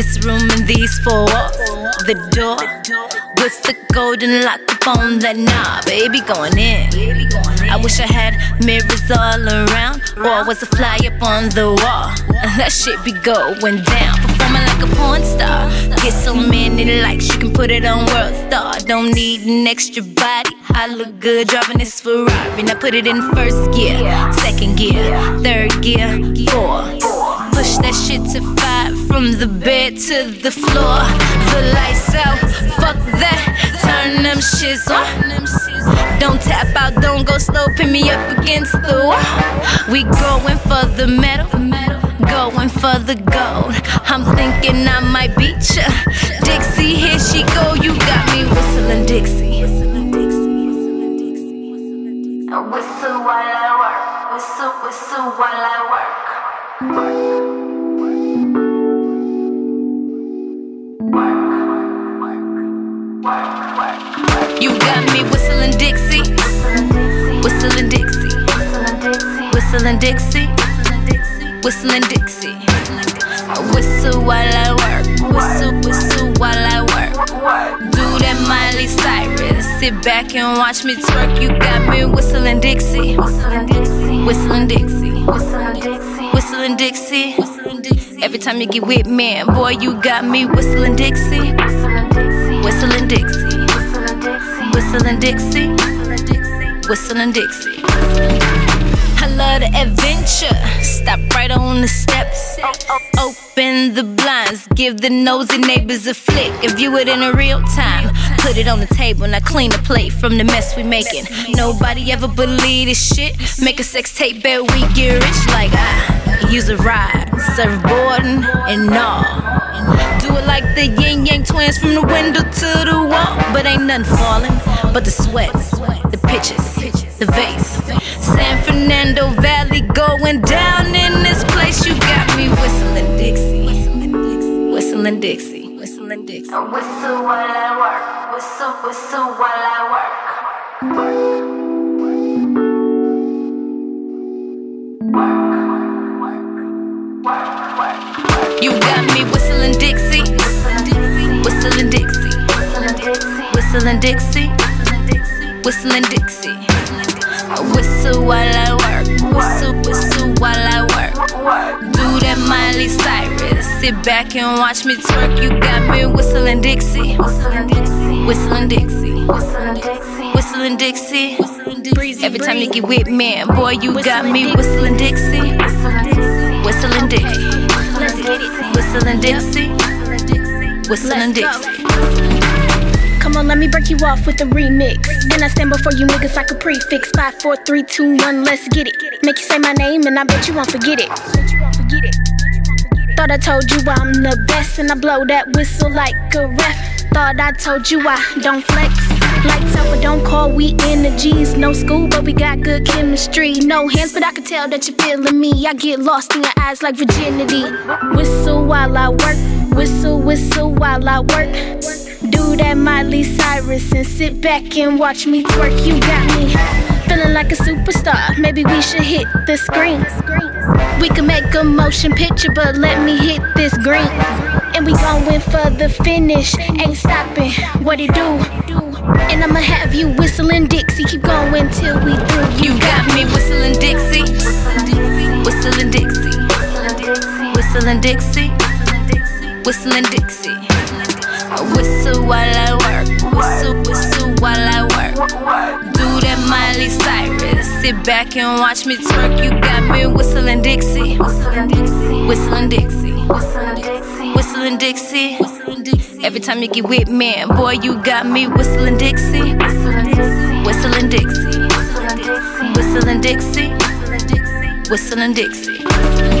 This room and these four walls. The door with the golden lock up on that knob. Baby going in. I wish I had mirrors all around. Or was a fly up on the wall. That shit be going down. Performing like a porn star. Get so many likes, you can put it on World Star. Don't need an extra body. I look good driving this Ferrari. Now put it in first gear, second gear, third gear, four. Push that shit to five from the bed to the floor. The lights out, fuck that. Turn them shits on. Don't tap out, don't go slow, pin me up against the wall. We going for the medal, going for the gold. I'm thinking I might beat ya. Dixie, here she go, you got me whistling Dixie. Whistle while I work, whistle, whistle while I work. You got me whistling Dixie, whistling Dixie, whistling Dixie, whistling Dixie. Whistle while I work, whistle, whistle while I work. Do that Miley Cyrus, sit back and watch me twerk. You got me whistling Dixie, whistling Dixie, whistling Dixie, whistling Dixie. Every time you get with me, boy, you got me whistling Dixie, whistling Dixie. Whistling Dixie, whistling Dixie. Whistling Dixie. I love the adventure. Stop right on the steps. Open the blinds, give the nosy neighbors a flick. And view it in a real time. Put it on the table and I clean the plate from the mess we making. Nobody ever believe this shit. Make a sex tape, bet we get rich like I use a ride, surfboarding and all. Do it like the Ying Yang Twins from the window to the wall. But ain't nothing falling but the sweat, the pitches, the vase. San Fernando Valley going down in this place. You got me whistling Dixie, whistling Dixie, whistling Dixie. I Whistle while I work, whistle, whistle while I work. You got me whistling Dixie, whistling Dixie, whistling Dixie, whistling Dixie. I Whistle while I work, whistle, whistle while I work. Do that Miley Cyrus, sit back and watch me twerk. You got me whistling Dixie, whistling Dixie, whistling Dixie, whistling Dixie. Breezy, Every time you get with me, boy, you got me whistling Dixie, whistling Dixie. Whistling Dixie, whistling Dixie. Come on, let me break you off with a remix. And I stand before you niggas like a prefix. Five, four, three, two, one, let's get it. Make you say my name, and I bet you won't forget it. Thought I told you I'm the best, and I blow that whistle like a ref. Thought I told you I don't flex. Lights out, but don't call, we energies. No school, but we got good chemistry. No hands, but I can tell that you're feeling me. I get lost in your eyes like virginity. Whistle while I work, whistle, whistle while I work. Do that Miley Cyrus and sit back and watch me twerk. You got me feeling like a superstar. Maybe we should hit the screen. We can make a motion picture, but let me hit this green. And we going for the finish, ain't stopping. What it do? And I'ma have you whistling Dixie. Keep going till we through. You got me whistling Dixie, whistling Dixie, whistling Dixie, whistling Dixie. Whistling Dixie. I whistle while I work, whistle, whistle while I work. Do that Miley Cyrus, sit back and watch me twerk. You got me whistling Dixie, whistling Dixie, whistling Dixie, whistling Dixie. Every time you get with me, boy, you got me whistling Dixie. whistling Dixie, whistling Dixie, whistling Dixie, whistling Dixie.